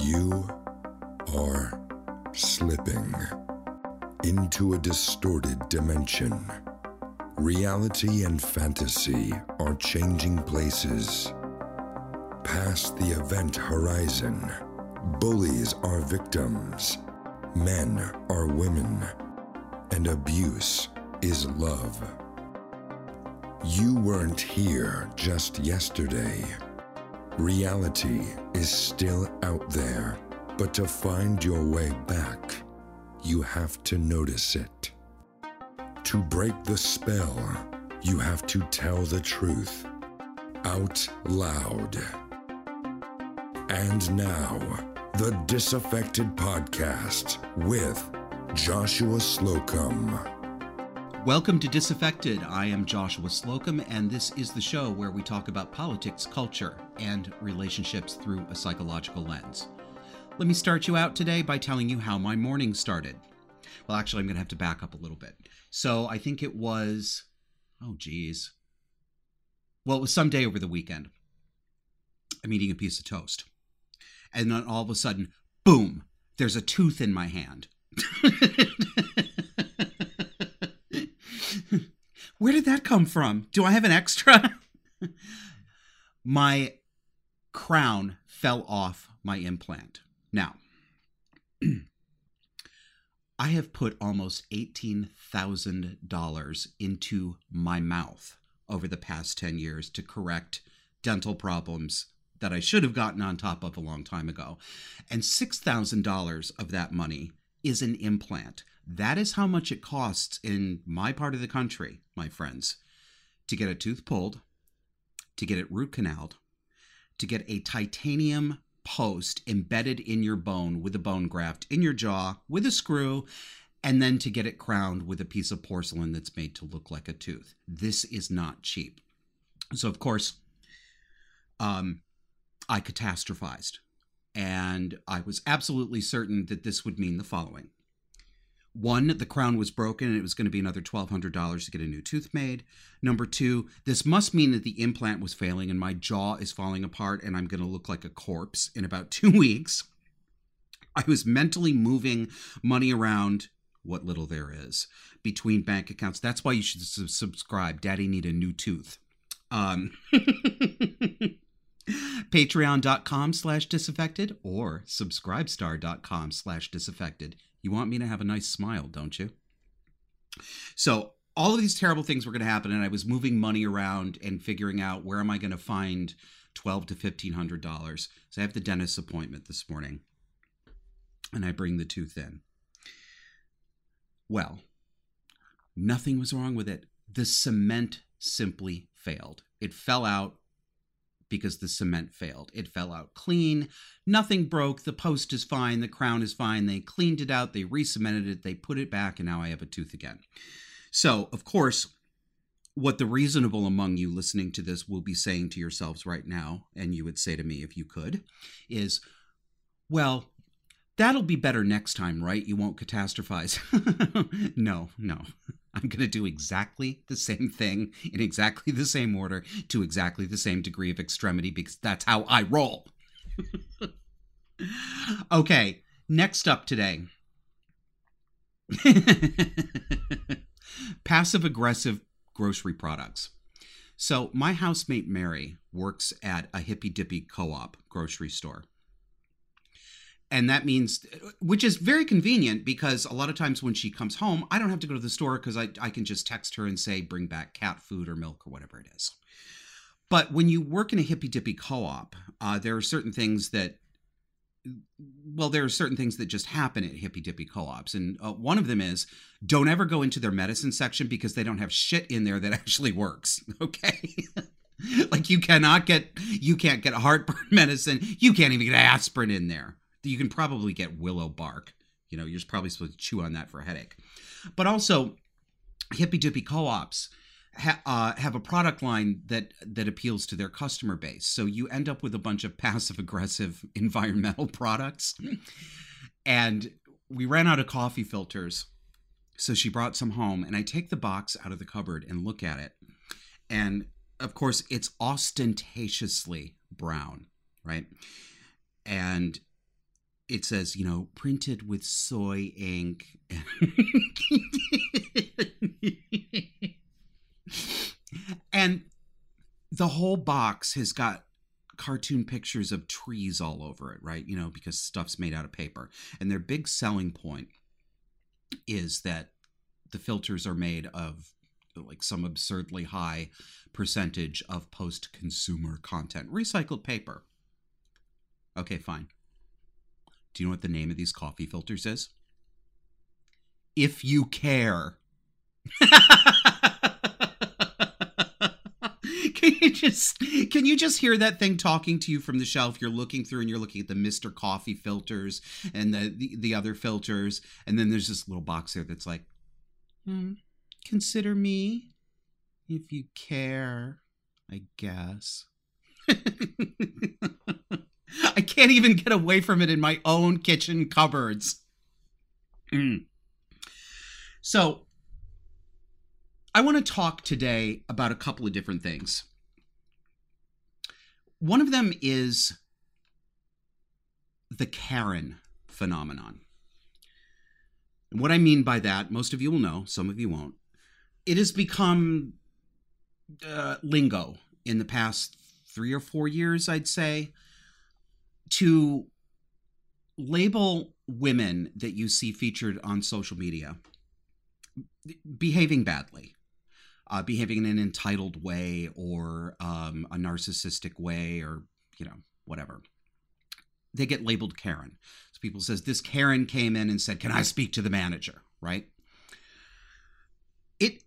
You are slipping into a distorted dimension. Reality and fantasy are changing places. Past the event horizon, bullies are victims, men are women, and abuse is love. You weren't here just yesterday. Reality is still out there, but to find your way back, you have to notice it. To break the spell, you have to tell the truth out loud. And now, the Disaffected Podcast with Joshua Slocum. Welcome to Disaffected. I am Joshua Slocum, and this is the show where we talk about politics, culture, and relationships through a psychological lens. Let me start you out today by telling you how my morning started. Well, actually, I'm going to have to back up a little bit. So I think it was, oh, geez. Well, it was some day over the weekend. I'm eating a piece of toast. And then all of a sudden, boom, there's a tooth in my hand. Where did that come from? Do I have an extra? my crown fell off my implant. Now, I have put almost $18,000 into my mouth over the past 10 years to correct dental problems that I should have gotten on top of a long time ago. And $6,000 of that money is an implant. That is how much it costs in my part of the country, my friends, to get a tooth pulled, to get it root canaled, to get a titanium post embedded in your bone with a bone graft in your jaw with a screw, and then to get it crowned with a piece of porcelain that's made to look like a tooth. This is not cheap. So, of course, um, I catastrophized. And I was absolutely certain that this would mean the following one, the crown was broken and it was going to be another $1,200 to get a new tooth made. Number two, this must mean that the implant was failing and my jaw is falling apart and I'm going to look like a corpse in about two weeks. I was mentally moving money around, what little there is, between bank accounts. That's why you should subscribe. Daddy need a new tooth. Um, patreon.com slash disaffected or subscribestar.com slash disaffected you want me to have a nice smile, don't you? So, all of these terrible things were going to happen, and I was moving money around and figuring out where am I going to find twelve to fifteen hundred dollars. So I have the dentist appointment this morning, and I bring the tooth in. Well, nothing was wrong with it. The cement simply failed. It fell out because the cement failed. It fell out clean. Nothing broke. The post is fine. The crown is fine. They cleaned it out. They re cemented it. They put it back, and now I have a tooth again. So, of course, what the reasonable among you listening to this will be saying to yourselves right now, and you would say to me if you could, is, well, that'll be better next time, right? You won't catastrophize. no, no. I'm going to do exactly the same thing in exactly the same order to exactly the same degree of extremity because that's how I roll. okay, next up today passive aggressive grocery products. So, my housemate Mary works at a hippy dippy co op grocery store and that means which is very convenient because a lot of times when she comes home i don't have to go to the store because I, I can just text her and say bring back cat food or milk or whatever it is. But when you work in a hippy dippy co-op uh, there are certain things that well there are certain things that just happen at hippy dippy co-ops. And uh, one of them is don't ever go into their medicine section because they don't have shit in there that actually works okay? Like you cannot get you can't get heartburn medicine. You can't even get aspirin in there you can probably get willow bark. You know, you're probably supposed to chew on that for a headache. But also, hippy dippy co-ops ha- uh, have a product line that that appeals to their customer base. So you end up with a bunch of passive aggressive environmental products. and we ran out of coffee filters. So she brought some home, and I take the box out of the cupboard and look at it. And of course, it's ostentatiously brown, right? And it says, you know, printed with soy ink. and the whole box has got cartoon pictures of trees all over it, right? You know, because stuff's made out of paper. And their big selling point is that the filters are made of like some absurdly high percentage of post consumer content, recycled paper. Okay, fine. Do you know what the name of these coffee filters is? If you care. can you just can you just hear that thing talking to you from the shelf you're looking through and you're looking at the mr coffee filters and the the, the other filters and then there's this little box there that's like hmm, consider me if you care i guess can't even get away from it in my own kitchen cupboards so I want to talk today about a couple of different things. One of them is the Karen phenomenon. And what I mean by that, most of you will know, some of you won't. It has become uh, lingo in the past three or four years, I'd say, to label women that you see featured on social media behaving badly uh, behaving in an entitled way or um, a narcissistic way or you know whatever. They get labeled karen. So people says this karen came in and said can i speak to the manager right? It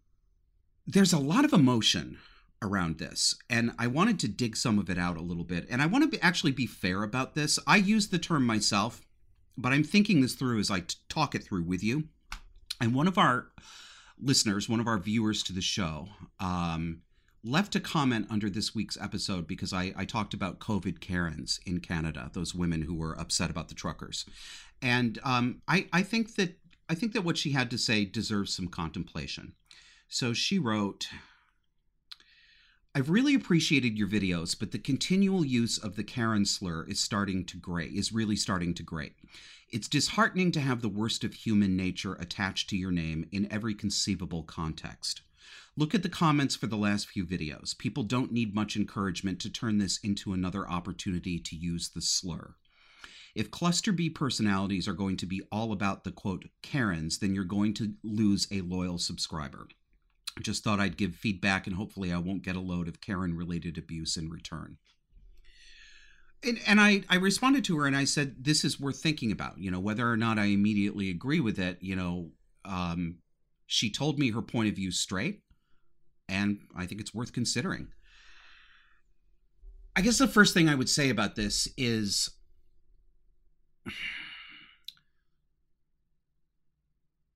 there's a lot of emotion around this and i wanted to dig some of it out a little bit and i want to be, actually be fair about this i use the term myself but i'm thinking this through as i t- talk it through with you and one of our listeners, one of our viewers to the show, um, left a comment under this week's episode because I, I talked about COVID Karens in Canada, those women who were upset about the truckers, and um, I I think that I think that what she had to say deserves some contemplation. So she wrote. I've really appreciated your videos, but the continual use of the Karen slur is starting to grate, is really starting to grate. It's disheartening to have the worst of human nature attached to your name in every conceivable context. Look at the comments for the last few videos. People don't need much encouragement to turn this into another opportunity to use the slur. If cluster B personalities are going to be all about the quote Karens, then you're going to lose a loyal subscriber. Just thought I'd give feedback and hopefully I won't get a load of Karen related abuse in return and, and I, I responded to her and I said, this is worth thinking about, you know, whether or not I immediately agree with it, you know, um, she told me her point of view straight and I think it's worth considering. I guess the first thing I would say about this is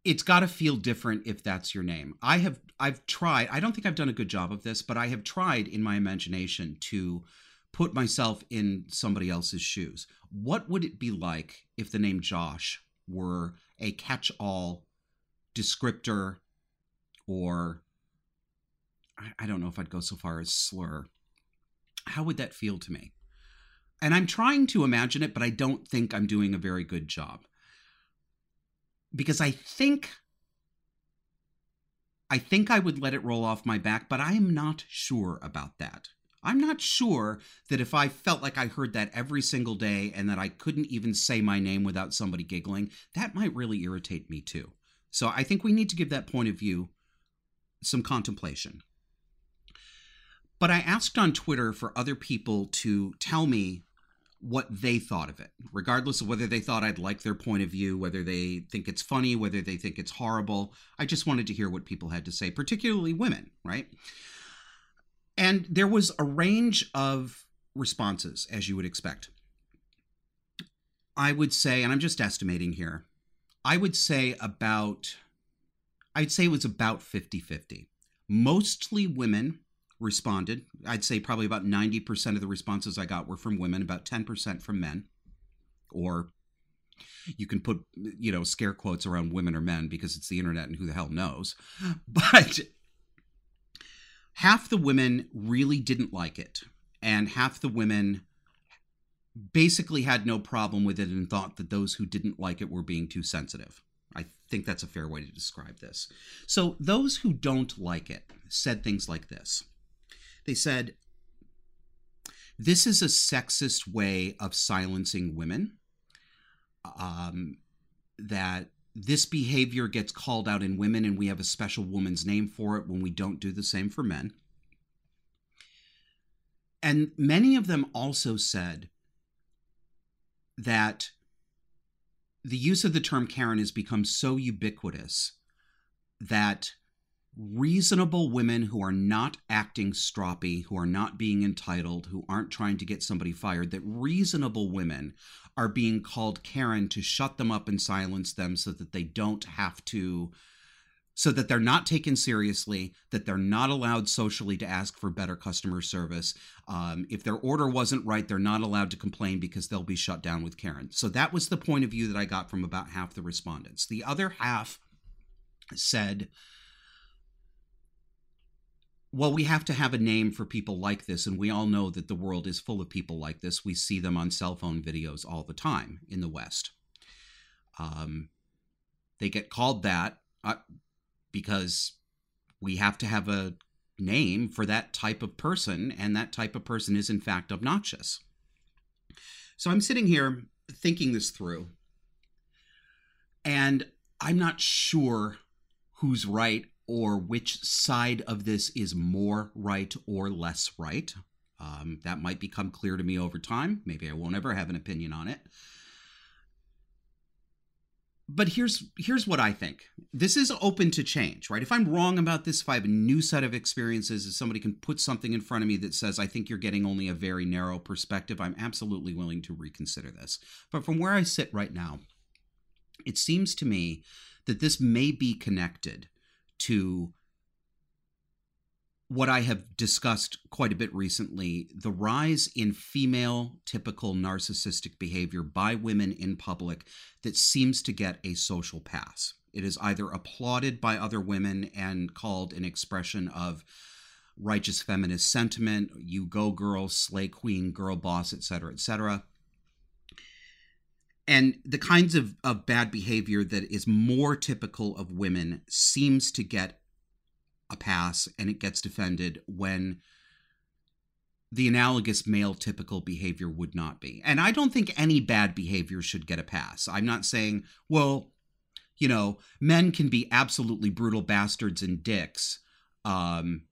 it's got to feel different if that's your name. I have I've tried. I don't think I've done a good job of this, but I have tried in my imagination to put myself in somebody else's shoes. What would it be like if the name Josh were a catch all descriptor or I, don't know if I'd go so far as slur? How would that feel to me? And I'm trying to imagine it, but I don't think I'm doing a very good job. Because I think I think I would let it roll off my back, but I am not sure about that. I'm not sure that if I felt like I heard that every single day and that I couldn't even say my name without somebody giggling, that might really irritate me too. So I think we need to give that point of view some contemplation. But I asked on Twitter for other people to tell me what they thought of it, regardless of whether they thought I'd like their point of view, whether they think it's funny, whether they think it's horrible. I just wanted to hear what people had to say, particularly women, right? And there was a range of responses, as you would expect. I would say, and I'm just estimating here, I would say about, I'd say it was about 50 50. Mostly women responded. I'd say probably about 90% of the responses I got were from women, about 10% from men. Or you can put, you know, scare quotes around women or men because it's the internet and who the hell knows. But half the women really didn't like it, and half the women basically had no problem with it and thought that those who didn't like it were being too sensitive. I think that's a fair way to describe this. So, those who don't like it said things like this They said, This is a sexist way of silencing women. Um, that this behavior gets called out in women, and we have a special woman's name for it when we don't do the same for men. And many of them also said that the use of the term Karen has become so ubiquitous that reasonable women who are not acting stroppy, who are not being entitled, who aren't trying to get somebody fired, that reasonable women are being called Karen to shut them up and silence them so that they don't have to so that they're not taken seriously, that they're not allowed socially to ask for better customer service. Um, if their order wasn't right, they're not allowed to complain because they'll be shut down with Karen. So that was the point of view that I got from about half the respondents. The other half said, well, we have to have a name for people like this, and we all know that the world is full of people like this. We see them on cell phone videos all the time in the West. Um, they get called that. Uh, because we have to have a name for that type of person, and that type of person is in fact obnoxious. So I'm sitting here thinking this through, and I'm not sure who's right or which side of this is more right or less right. Um, that might become clear to me over time. Maybe I won't ever have an opinion on it but here's here's what I think. This is open to change, right? If I'm wrong about this, if I have a new set of experiences, if somebody can put something in front of me that says I think you're getting only a very narrow perspective, I'm absolutely willing to reconsider this. But from where I sit right now, it seems to me that this may be connected to what I have discussed quite a bit recently the rise in female typical narcissistic behavior by women in public that seems to get a social pass. It is either applauded by other women and called an expression of righteous feminist sentiment, you go girl, slay queen, girl boss, etc., etc. And the kinds of, of bad behavior that is more typical of women seems to get a pass and it gets defended when the analogous male typical behavior would not be. And I don't think any bad behavior should get a pass. I'm not saying, well, you know, men can be absolutely brutal bastards and dicks. Um,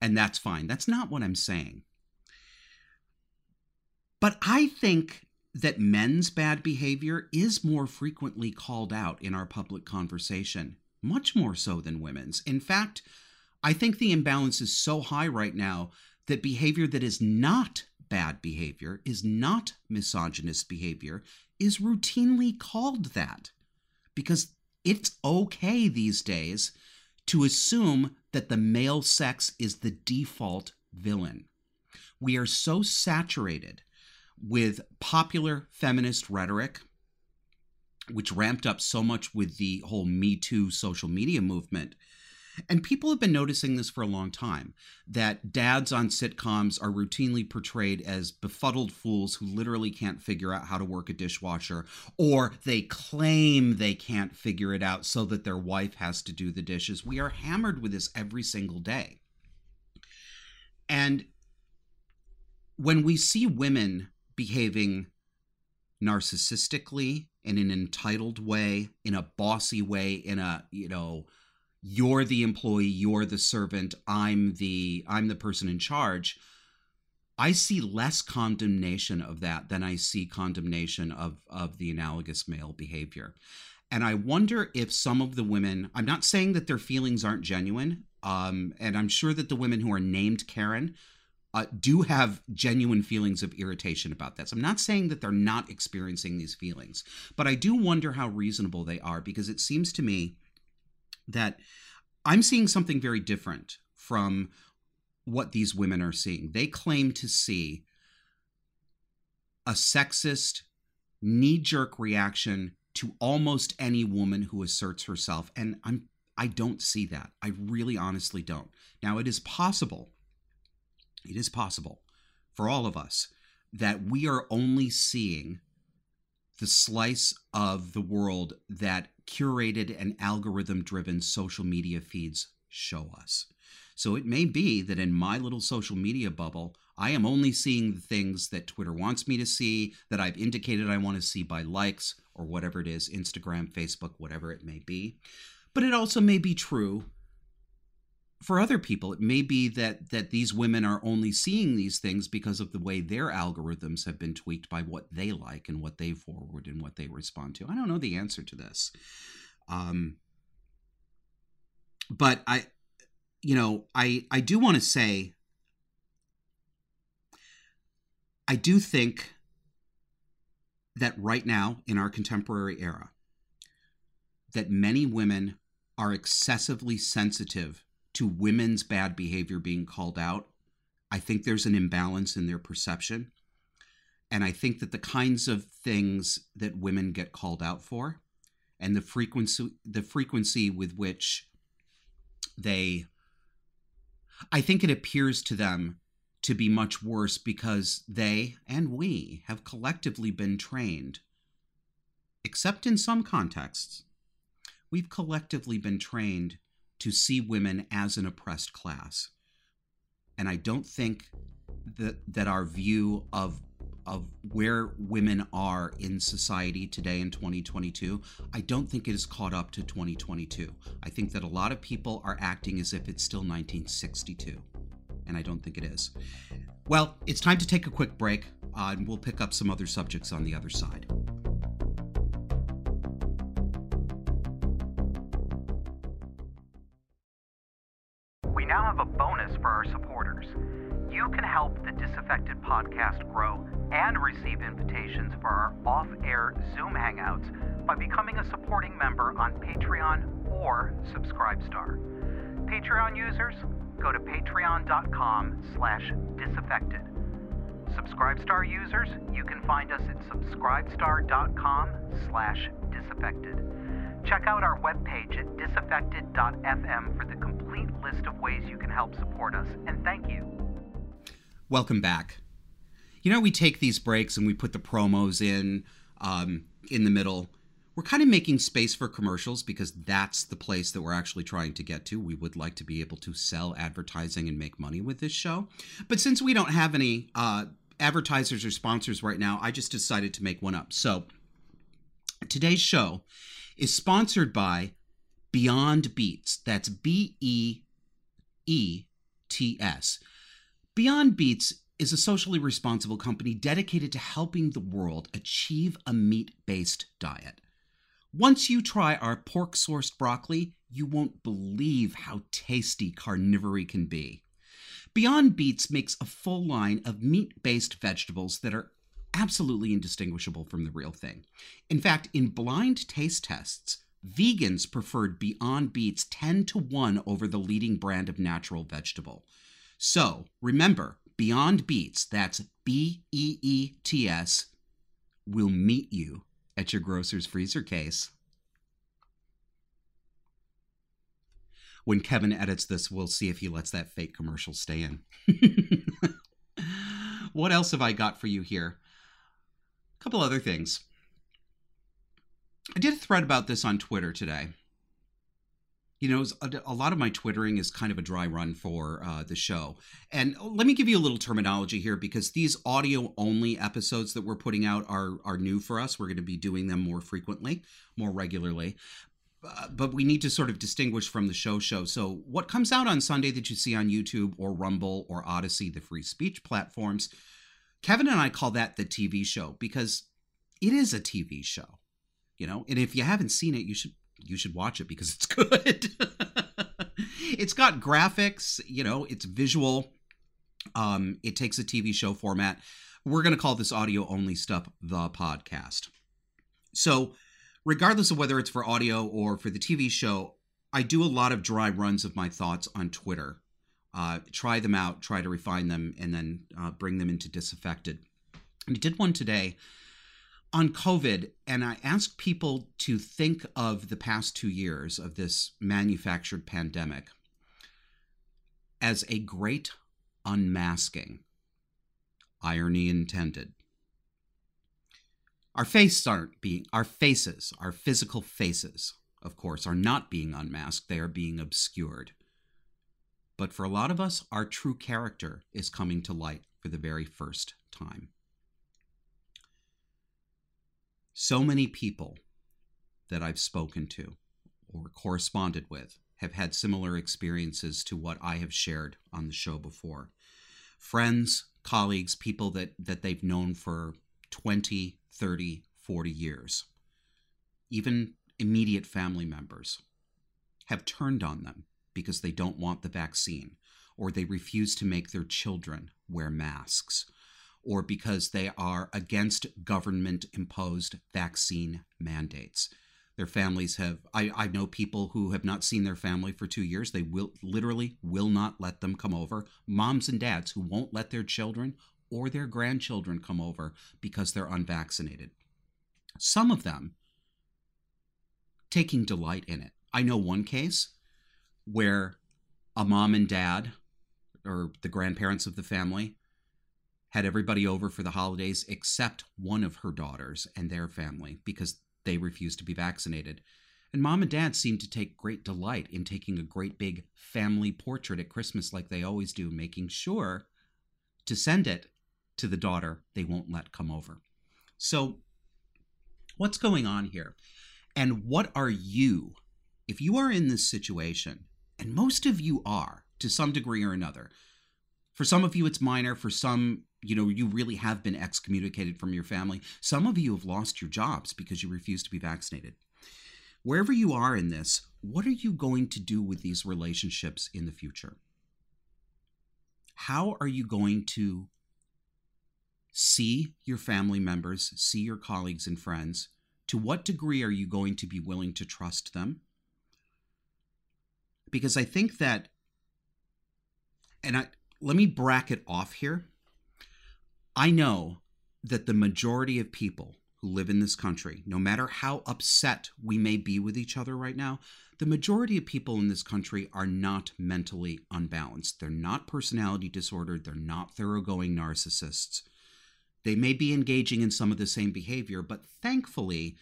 and that's fine. That's not what I'm saying. But I think that men's bad behavior is more frequently called out in our public conversation much more so than women's. In fact, I think the imbalance is so high right now that behavior that is not bad behavior, is not misogynist behavior, is routinely called that. Because it's okay these days to assume that the male sex is the default villain. We are so saturated with popular feminist rhetoric which ramped up so much with the whole Me Too social media movement. And people have been noticing this for a long time that dads on sitcoms are routinely portrayed as befuddled fools who literally can't figure out how to work a dishwasher, or they claim they can't figure it out so that their wife has to do the dishes. We are hammered with this every single day. And when we see women behaving narcissistically in an entitled way, in a bossy way, in a, you know, you're the employee, you're the servant, I'm the I'm the person in charge. I see less condemnation of that than I see condemnation of of the analogous male behavior. And I wonder if some of the women, I'm not saying that their feelings aren't genuine, um, and I'm sure that the women who are named Karen uh, do have genuine feelings of irritation about this. I'm not saying that they're not experiencing these feelings, but I do wonder how reasonable they are because it seems to me that I'm seeing something very different from what these women are seeing. They claim to see a sexist, knee jerk reaction to almost any woman who asserts herself. And I'm I don't see that. I really honestly don't. Now, it is possible it is possible for all of us that we are only seeing the slice of the world that curated and algorithm driven social media feeds show us. So it may be that in my little social media bubble, I am only seeing the things that Twitter wants me to see, that I've indicated I want to see by likes or whatever it is Instagram, Facebook, whatever it may be. But it also may be true for other people it may be that that these women are only seeing these things because of the way their algorithms have been tweaked by what they like and what they forward and what they respond to. I don't know the answer to this. Um but i you know i i do want to say i do think that right now in our contemporary era that many women are excessively sensitive to women's bad behavior being called out, I think there's an imbalance in their perception. And I think that the kinds of things that women get called out for and the frequency the frequency with which they I think it appears to them to be much worse because they and we have collectively been trained except in some contexts we've collectively been trained to see women as an oppressed class. And I don't think that that our view of of where women are in society today in 2022, I don't think it is caught up to 2022. I think that a lot of people are acting as if it's still 1962, and I don't think it is. Well, it's time to take a quick break, uh, and we'll pick up some other subjects on the other side. Disaffected podcast grow and receive invitations for our off air Zoom hangouts by becoming a supporting member on Patreon or Subscribestar. Patreon users, go to patreon.com slash disaffected. Subscribestar users, you can find us at subscribestar.com slash disaffected. Check out our webpage at disaffected.fm for the complete list of ways you can help support us, and thank you. Welcome back. You know, we take these breaks and we put the promos in um, in the middle. We're kind of making space for commercials because that's the place that we're actually trying to get to. We would like to be able to sell advertising and make money with this show. But since we don't have any uh, advertisers or sponsors right now, I just decided to make one up. So today's show is sponsored by Beyond Beets. That's B E E T S. Beyond Beets is a socially responsible company dedicated to helping the world achieve a meat based diet. Once you try our pork sourced broccoli, you won't believe how tasty carnivory can be. Beyond Beets makes a full line of meat based vegetables that are absolutely indistinguishable from the real thing. In fact, in blind taste tests, vegans preferred Beyond Beets 10 to 1 over the leading brand of natural vegetable. So remember, Beyond Beets, that's B E E T S, will meet you at your grocer's freezer case. When Kevin edits this, we'll see if he lets that fake commercial stay in. what else have I got for you here? A couple other things. I did a thread about this on Twitter today you know, a, lot of my twittering is kind of a dry run for uh, the show. And let me give you a little terminology here because these audio only episodes that we're putting out are are new for us. We're going to be doing them more frequently, more regularly. Uh, but we need to sort of distinguish from the show show. So, what comes out on Sunday that you see on YouTube or Rumble or Odysee, the free speech platforms, Kevin and I call that the TV show because it is a TV show, you know. And if you haven't seen it, you should you should watch it because it's good. it's got graphics, you know, it's visual. Um, it takes a TV show format. We're going to call this audio only stuff the podcast. So, regardless of whether it's for audio or for the TV show, I do a lot of dry runs of my thoughts on Twitter. Uh, try them out, try to refine them, and then uh, bring them into Disaffected. And I did one today on COVID, and I asked people to think of the past two years of this manufactured pandemic as a great unmasking Irony intended. Our faces aren't being our faces, our physical faces, of course, are not being unmasked, they are being obscured. But for a lot of us, our true character is coming to light for the very first time. So many people that I've spoken to or corresponded with have had similar experiences to what I have shared on the show before. Friends, colleagues, people that, that they've known for 20, 30, 40 years, even immediate family members, have turned on them because they don't want the vaccine, or they refuse to make their children wear masks, or because they are against government imposed vaccine mandates. Their families have, I, I know people who have not seen their family for two years. They will literally will not let them come over. Moms and dads who won't let their children or their grandchildren come over because they're unvaccinated. Some of them taking delight in it. I know one case where a mom and dad, or the grandparents of the family, had everybody over for the holidays except one of her daughters and their family because they refused to be vaccinated. And mom and dad seemed to take great delight in taking a great big family portrait at Christmas, like they always do, making sure to send it to the daughter they won't let come over. So, what's going on here? And what are you, if you are in this situation, and most of you are to some degree or another, for some of you it's minor, for some, you know, you really have been excommunicated from your family. Some of you have lost your jobs because you refuse to be vaccinated. Wherever you are in this, what are you going to do with these relationships in the future? How are you going to see your family members, see your colleagues and friends? To what degree are you going to be willing to trust them? Because I think that, and I, let me bracket off here. I know that the majority of people who live in this country, no matter how upset we may be with each other right now, the majority of people in this country are not mentally unbalanced. They're not personality disordered. They're not thoroughgoing narcissists. They may be engaging in some of the same behavior, but thankfully,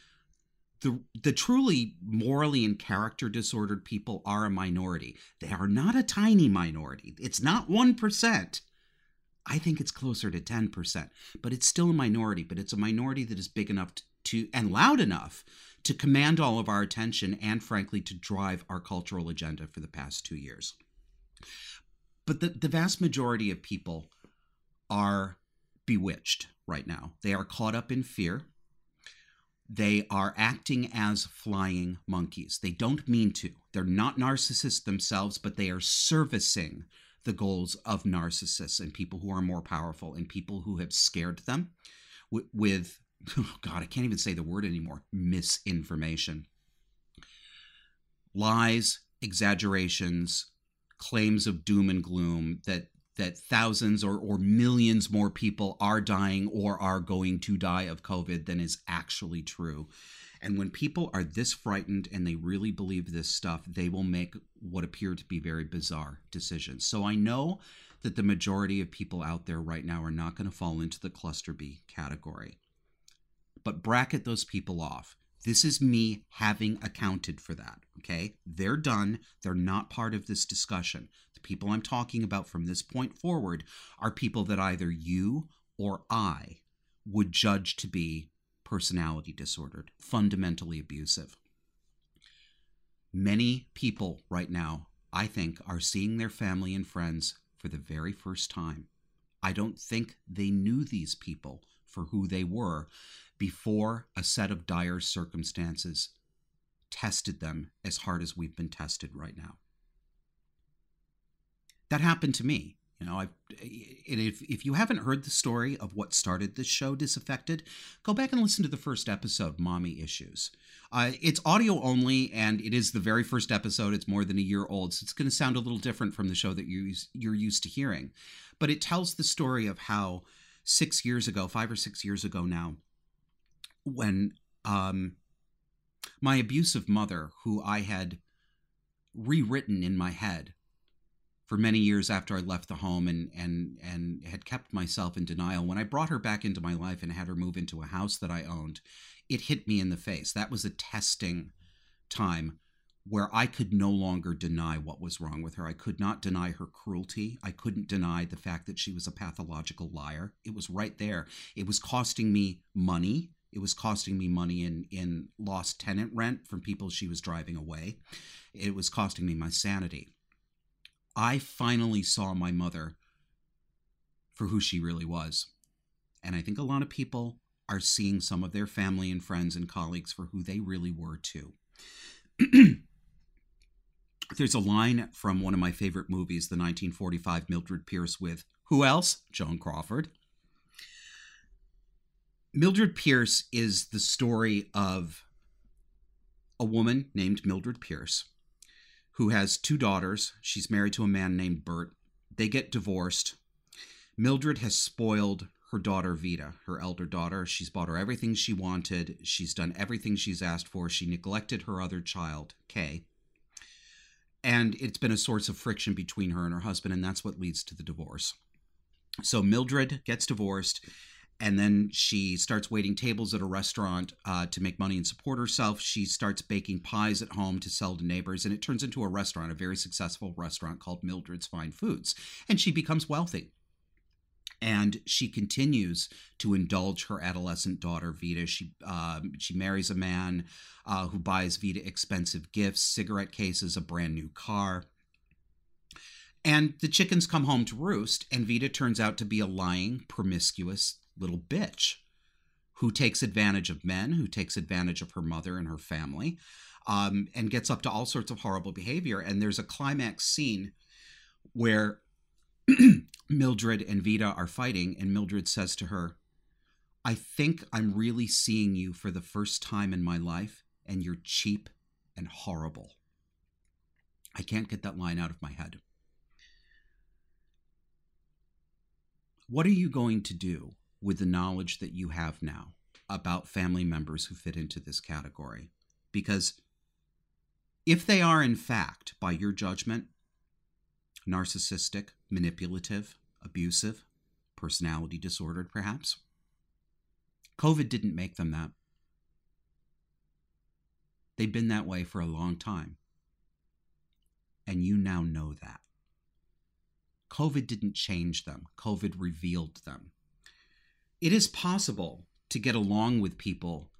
the, the truly morally and character disordered people are a minority. They are not a tiny minority. It's not 1%. I think it's closer to 10%, but it's still a minority, but it's a minority that is big enough to and loud enough to command all of our attention and frankly to drive our cultural agenda for the past 2 years. But the, the vast majority of people are bewitched right now. They are caught up in fear. They are acting as flying monkeys. They don't mean to. They're not narcissists themselves, but they are servicing the goals of narcissists and people who are more powerful and people who have scared them with, with oh God, I can't even say the word anymore misinformation. Lies, exaggerations, claims of doom and gloom that that thousands or, or millions more people are dying or are going to die of COVID than is actually true. And when people are this frightened and they really believe this stuff, they will make what appear to be very bizarre decisions. So I know that the majority of people out there right now are not going to fall into the cluster B category. But bracket those people off. This is me having accounted for that. Okay. They're done. They're not part of this discussion. The people I'm talking about from this point forward are people that either you or I would judge to be personality disordered, fundamentally abusive. Many people right now, I think, are seeing their family and friends for the very first time. I don't think they knew these people for who they were before a set of dire circumstances tested them as hard as we've been tested right now. That happened to me. You know, I've, if, if you haven't heard the story of what started this show, Disaffected, go back and listen to the first episode, Mommy Issues. Uh, it's audio only, and it is the very first episode. It's more than a year old, so it's going to sound a little different from the show that you, you're used to hearing. But it tells the story of how six years ago, five or six years ago now, when um, my abusive mother, who I had rewritten in my head for many years after I left the home and and and had kept myself in denial. When I brought her back into my life and had her move into a house that I owned, it hit me in the face. That was a testing time where I could no longer deny what was wrong with her. I could not deny her cruelty. I couldn't deny the fact that she was a pathological liar. It was right there. It was costing me money. It was costing me money in in lost tenant rent from people she was driving away. It was costing me my sanity. I finally saw my mother for who she really was. And I think a lot of people are seeing some of their family and friends and colleagues for who they really were too. There's a line from one of my favorite movies, the 1945 Mildred Pierce with who else? Joan Crawford. Mildred Pierce is the story of a woman named Mildred Pierce who has two daughters. She's married to a man named Bert. They get divorced. Mildred has spoiled her daughter Veda, her elder daughter. She's bought her everything she wanted. She's done everything she's asked for. She neglected her other child, Kay. And it's been a source of friction between her and her husband, and that's what leads to the divorce. So Mildred gets divorced and then she starts waiting tables at a restaurant uh, to make money and support herself. She starts baking pies at home to sell to neighbors, and it turns into a restaurant, a very successful restaurant called Mildred's Fine Foods. And she becomes wealthy. And she continues to indulge her adolescent daughter Veda. She um, she marries a man uh, who buys Veda expensive gifts, cigarette cases, a brand new car. And the chickens come home to roost, and Veda turns out to be a lying, promiscuous, little bitch who takes advantage of men, who takes advantage of her mother and her family, um, and gets up to all sorts of horrible behavior. And there's a climax scene where Mildred and Veda are fighting, and Mildred says to her, I think I'm really seeing you for the first time in my life, and you're cheap and horrible. I can't get that line out of my head. What are you going to do with the knowledge that you have now about family members who fit into this category. Because if they are, in fact, by your judgment, narcissistic, manipulative, abusive, personality disordered, perhaps, COVID didn't make them that. They've been that way for a long time. And you now know that. COVID didn't change them, COVID revealed them it is possible to get along with people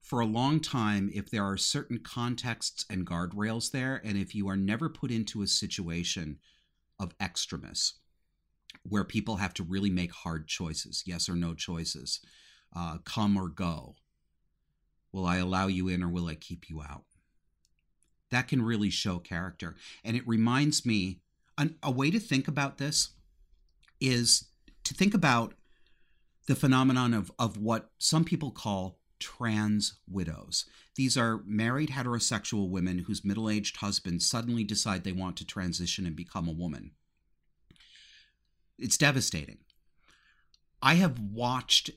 for a long time if there are certain contexts and guardrails there, and if you are never put into a situation of extremis where people have to really make hard choices, yes or no choices, uh, come or go. Will I allow you in or will I keep you out? That can really show character. And it reminds me an, a way to think about this is to think about the phenomenon of, of what some people call trans widows. These are married heterosexual women whose middle aged husbands suddenly decide they want to transition and become a woman. It's devastating. I have watched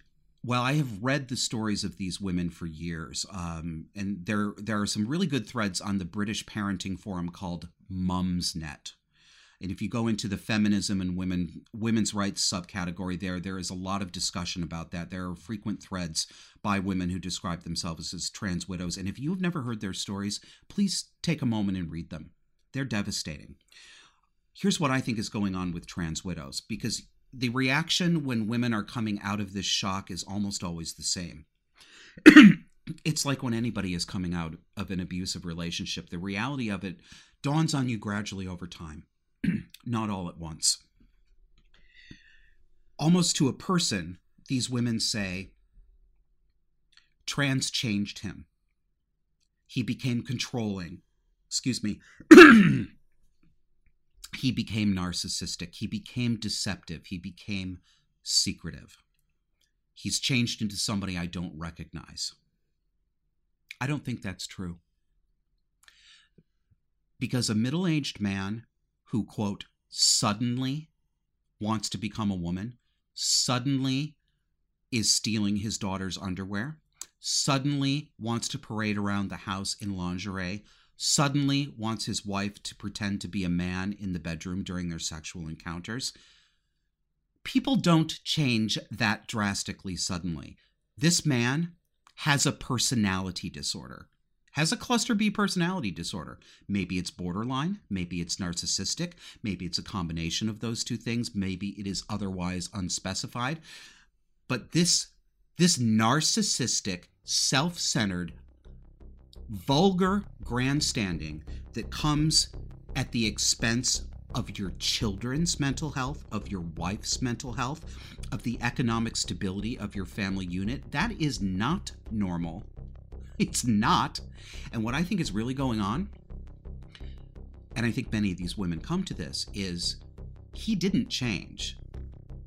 well, I have read the stories of these women for years, um, and there there are some really good threads on the British parenting forum called Mumsnet, and if you go into the feminism and women women's rights subcategory there, there is a lot of discussion about that. There are frequent threads by women who describe themselves as trans widows. And if you've never heard their stories, please take a moment and read them. They're devastating. Here's what I think is going on with trans widows because the reaction when women are coming out of this shock is almost always the same. it's like when anybody is coming out of an abusive relationship, the reality of it dawns on you gradually over time. Not all at once. Almost to a person, these women say, trans changed him. He became controlling. Excuse me. he became narcissistic. He became deceptive. He became secretive. He's changed into somebody I don't recognize. I don't think that's true. Because a middle aged man who, quote, suddenly wants to become a woman, suddenly is stealing his daughter's underwear, suddenly wants to parade around the house in lingerie, suddenly wants his wife to pretend to be a man in the bedroom during their sexual encounters. People don't change that drastically suddenly. This man has a personality disorder, has a cluster B personality disorder. Maybe it's borderline, maybe it's narcissistic, maybe it's a combination of those two things, maybe it is otherwise unspecified. But this this narcissistic, self-centered, vulgar grandstanding that comes at the expense of your children's mental health, of your wife's mental health, of the economic stability of your family unit, that is not normal. It's not. And what I think is really going on, and I think many of these women come to this, is he didn't change.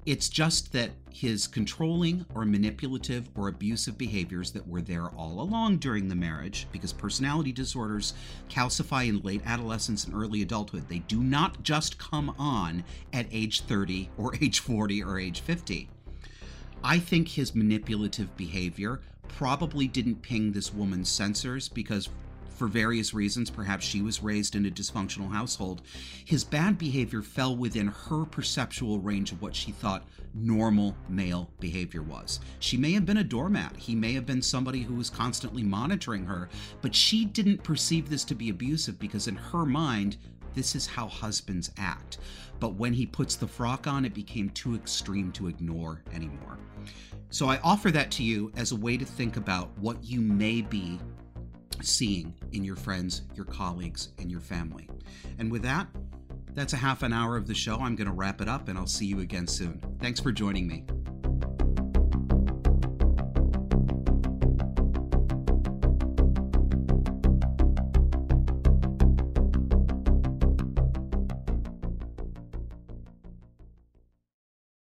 It's just that his controlling or manipulative or abusive behaviors that were there all along during the marriage, because personality disorders calcify in late adolescence and early adulthood, they do not just come on at age 30 or age 40 or age 50. I think his manipulative behavior probably didn't ping this woman's sensors because for various reasons, perhaps she was raised in a dysfunctional household, his bad behavior fell within her perceptual range of what she thought normal male behavior was. She may have been a doormat, he may have been somebody who was constantly monitoring her, but she didn't perceive this to be abusive because in her mind, this is how husbands act. But when he puts the frock on, it became too extreme to ignore anymore. So I offer that to you as a way to think about what you may be seeing in your friends, your colleagues, and your family. And with that, that's a half an hour of the show. I'm going to wrap it up and I'll see you again soon. Thanks for joining me.